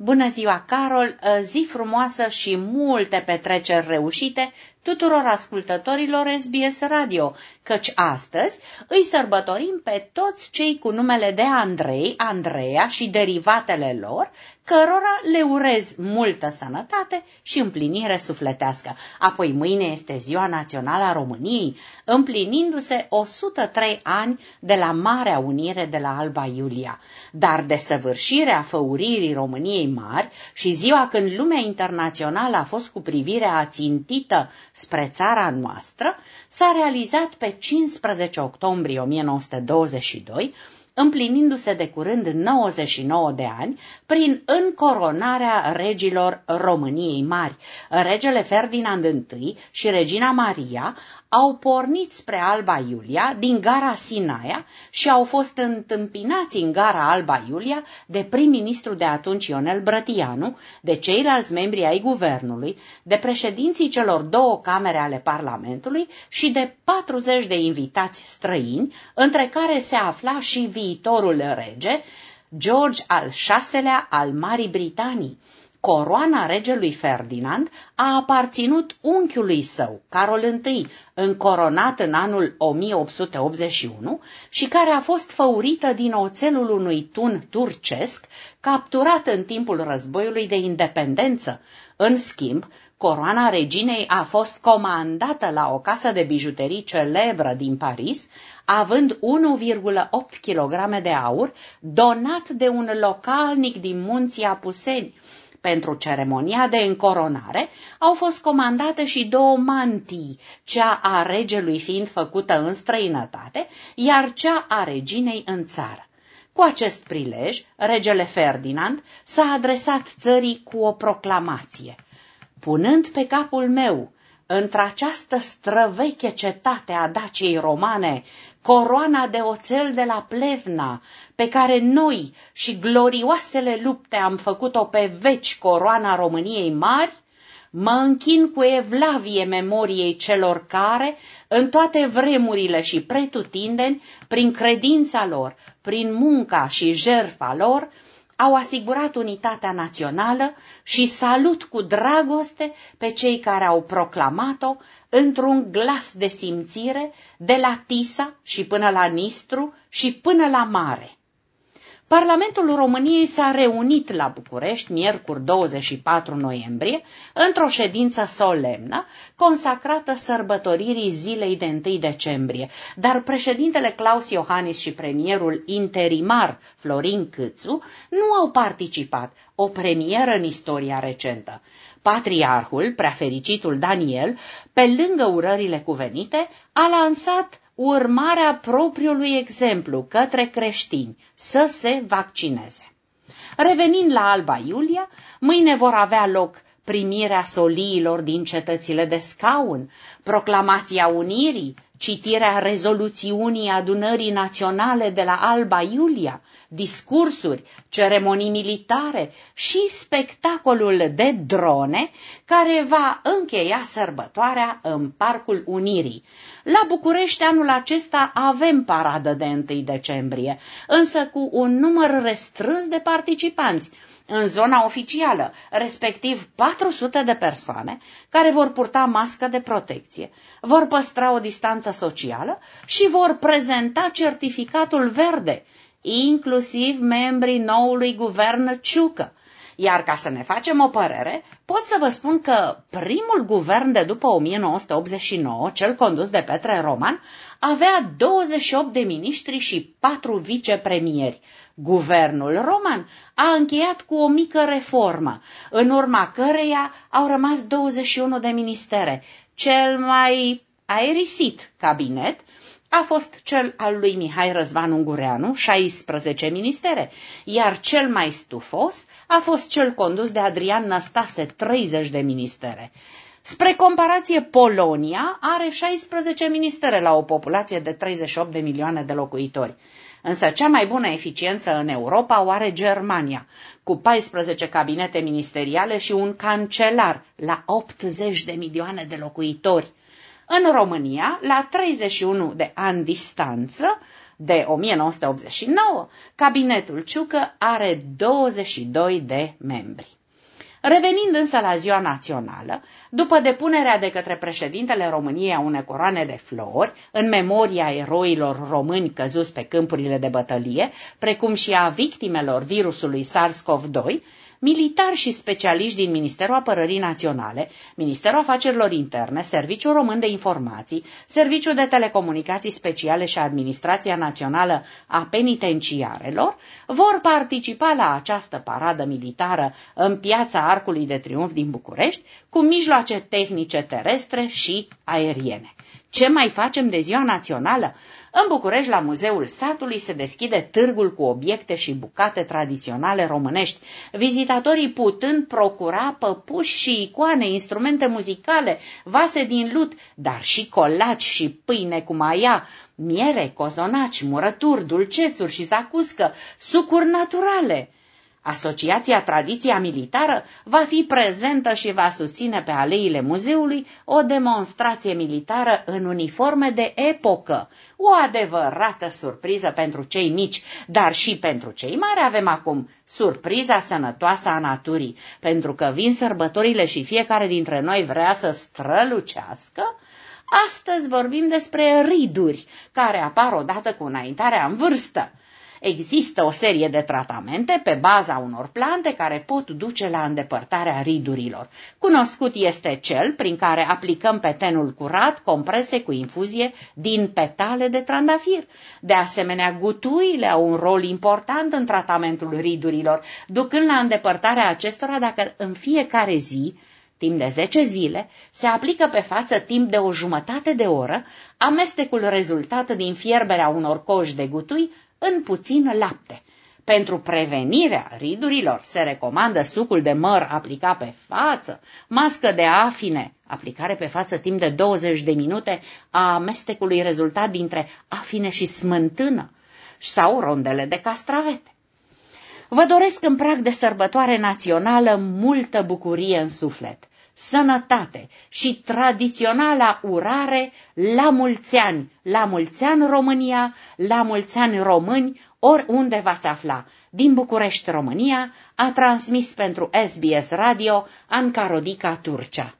Bună ziua, Carol! Zi frumoasă și multe petreceri reușite tuturor ascultătorilor SBS Radio, căci astăzi îi sărbătorim pe toți cei cu numele de Andrei, Andreea și derivatele lor, cărora le urez multă sănătate și împlinire sufletească. Apoi mâine este Ziua Națională a României, împlinindu-se 103 ani de la Marea Unire de la Alba Iulia. Dar desăvârșirea făuririi României mari și ziua când lumea internațională a fost cu privirea ațintită spre țara noastră, s-a realizat pe 15 octombrie 1922, împlinindu-se de curând 99 de ani, prin încoronarea regilor României Mari. Regele Ferdinand I și regina Maria au pornit spre Alba Iulia din gara Sinaia și au fost întâmpinați în gara Alba Iulia de prim-ministru de atunci Ionel Brătianu, de ceilalți membri ai guvernului, de președinții celor două camere ale Parlamentului și de 40 de invitați străini, între care se afla și viitorul rege, George al VI-lea al Marii Britanii. Coroana regelui Ferdinand a aparținut unchiului său, Carol I, încoronat în anul 1881 și care a fost făurită din oțelul unui tun turcesc capturat în timpul războiului de independență. În schimb, coroana reginei a fost comandată la o casă de bijuterii celebră din Paris, având 1,8 kg de aur, donat de un localnic din munții Apuseni, pentru ceremonia de încoronare au fost comandate și două mantii, cea a regelui fiind făcută în străinătate, iar cea a reginei în țară. Cu acest prilej, regele Ferdinand s-a adresat țării cu o proclamație. Punând pe capul meu, într-această străveche cetate a Daciei romane, coroana de oțel de la Plevna, pe care noi și glorioasele lupte am făcut-o pe veci coroana României mari, mă închin cu evlavie memoriei celor care, în toate vremurile și pretutindeni, prin credința lor, prin munca și jerfa lor, au asigurat unitatea națională și salut cu dragoste pe cei care au proclamat-o într-un glas de simțire de la Tisa și până la Nistru și până la Mare. Parlamentul României s-a reunit la București miercuri 24 noiembrie într-o ședință solemnă consacrată sărbătoririi zilei de 1 decembrie, dar președintele Claus Iohannis și premierul interimar Florin Câțu nu au participat, o premieră în istoria recentă. Patriarhul, preafericitul Daniel, pe lângă urările cuvenite, a lansat urmarea propriului exemplu către creștini să se vaccineze. Revenind la Alba Iulia, mâine vor avea loc primirea soliilor din cetățile de scaun, proclamația unirii, citirea rezoluțiunii adunării naționale de la Alba Iulia, discursuri, ceremonii militare și spectacolul de drone care va încheia sărbătoarea în Parcul Unirii. La București anul acesta avem paradă de 1 decembrie, însă cu un număr restrâns de participanți, în zona oficială, respectiv 400 de persoane care vor purta mască de protecție, vor păstra o distanță socială și vor prezenta certificatul verde, inclusiv membrii noului guvern Ciucă. Iar ca să ne facem o părere, pot să vă spun că primul guvern de după 1989, cel condus de Petre Roman, avea 28 de miniștri și 4 vicepremieri. Guvernul roman a încheiat cu o mică reformă, în urma căreia au rămas 21 de ministere. Cel mai aerisit cabinet a fost cel al lui Mihai Răzvan Ungureanu, 16 ministere, iar cel mai stufos a fost cel condus de Adrian Năstase, 30 de ministere. Spre comparație, Polonia are 16 ministere la o populație de 38 de milioane de locuitori. Însă cea mai bună eficiență în Europa o are Germania, cu 14 cabinete ministeriale și un cancelar la 80 de milioane de locuitori. În România, la 31 de ani distanță, de 1989, cabinetul Ciucă are 22 de membri. Revenind însă la ziua națională, după depunerea de către președintele României a unei coroane de flori, în memoria eroilor români căzuți pe câmpurile de bătălie, precum și a victimelor virusului SARS-CoV-2, militari și specialiști din Ministerul Apărării Naționale, Ministerul Afacerilor Interne, Serviciul Român de Informații, Serviciul de Telecomunicații Speciale și Administrația Națională a Penitenciarelor vor participa la această paradă militară în piața Arcului de Triunf din București cu mijloace tehnice terestre și aeriene. Ce mai facem de ziua națională? În București, la Muzeul Satului, se deschide târgul cu obiecte și bucate tradiționale românești, vizitatorii putând procura păpuși și icoane, instrumente muzicale, vase din lut, dar și colaci și pâine cu maia, miere, cozonaci, murături, dulcețuri și zacuscă, sucuri naturale – Asociația Tradiția Militară va fi prezentă și va susține pe aleile muzeului o demonstrație militară în uniforme de epocă. O adevărată surpriză pentru cei mici, dar și pentru cei mari avem acum surpriza sănătoasă a naturii, pentru că vin sărbătorile și fiecare dintre noi vrea să strălucească, Astăzi vorbim despre riduri, care apar odată cu înaintarea în vârstă. Există o serie de tratamente pe baza unor plante care pot duce la îndepărtarea ridurilor. Cunoscut este cel prin care aplicăm pe tenul curat comprese cu infuzie din petale de trandafir. De asemenea, gutuile au un rol important în tratamentul ridurilor, ducând la îndepărtarea acestora dacă în fiecare zi timp de 10 zile, se aplică pe față timp de o jumătate de oră, amestecul rezultat din fierberea unor coși de gutui în puțin lapte. Pentru prevenirea ridurilor se recomandă sucul de măr aplicat pe față, mască de afine, aplicare pe față timp de 20 de minute a amestecului rezultat dintre afine și smântână sau rondele de castravete. Vă doresc în prag de sărbătoare națională multă bucurie în suflet sănătate și tradiționala urare la mulți ani, la mulți ani România, la mulți ani români, oriunde v-ați afla. Din București, România, a transmis pentru SBS Radio Anca Rodica Turcea.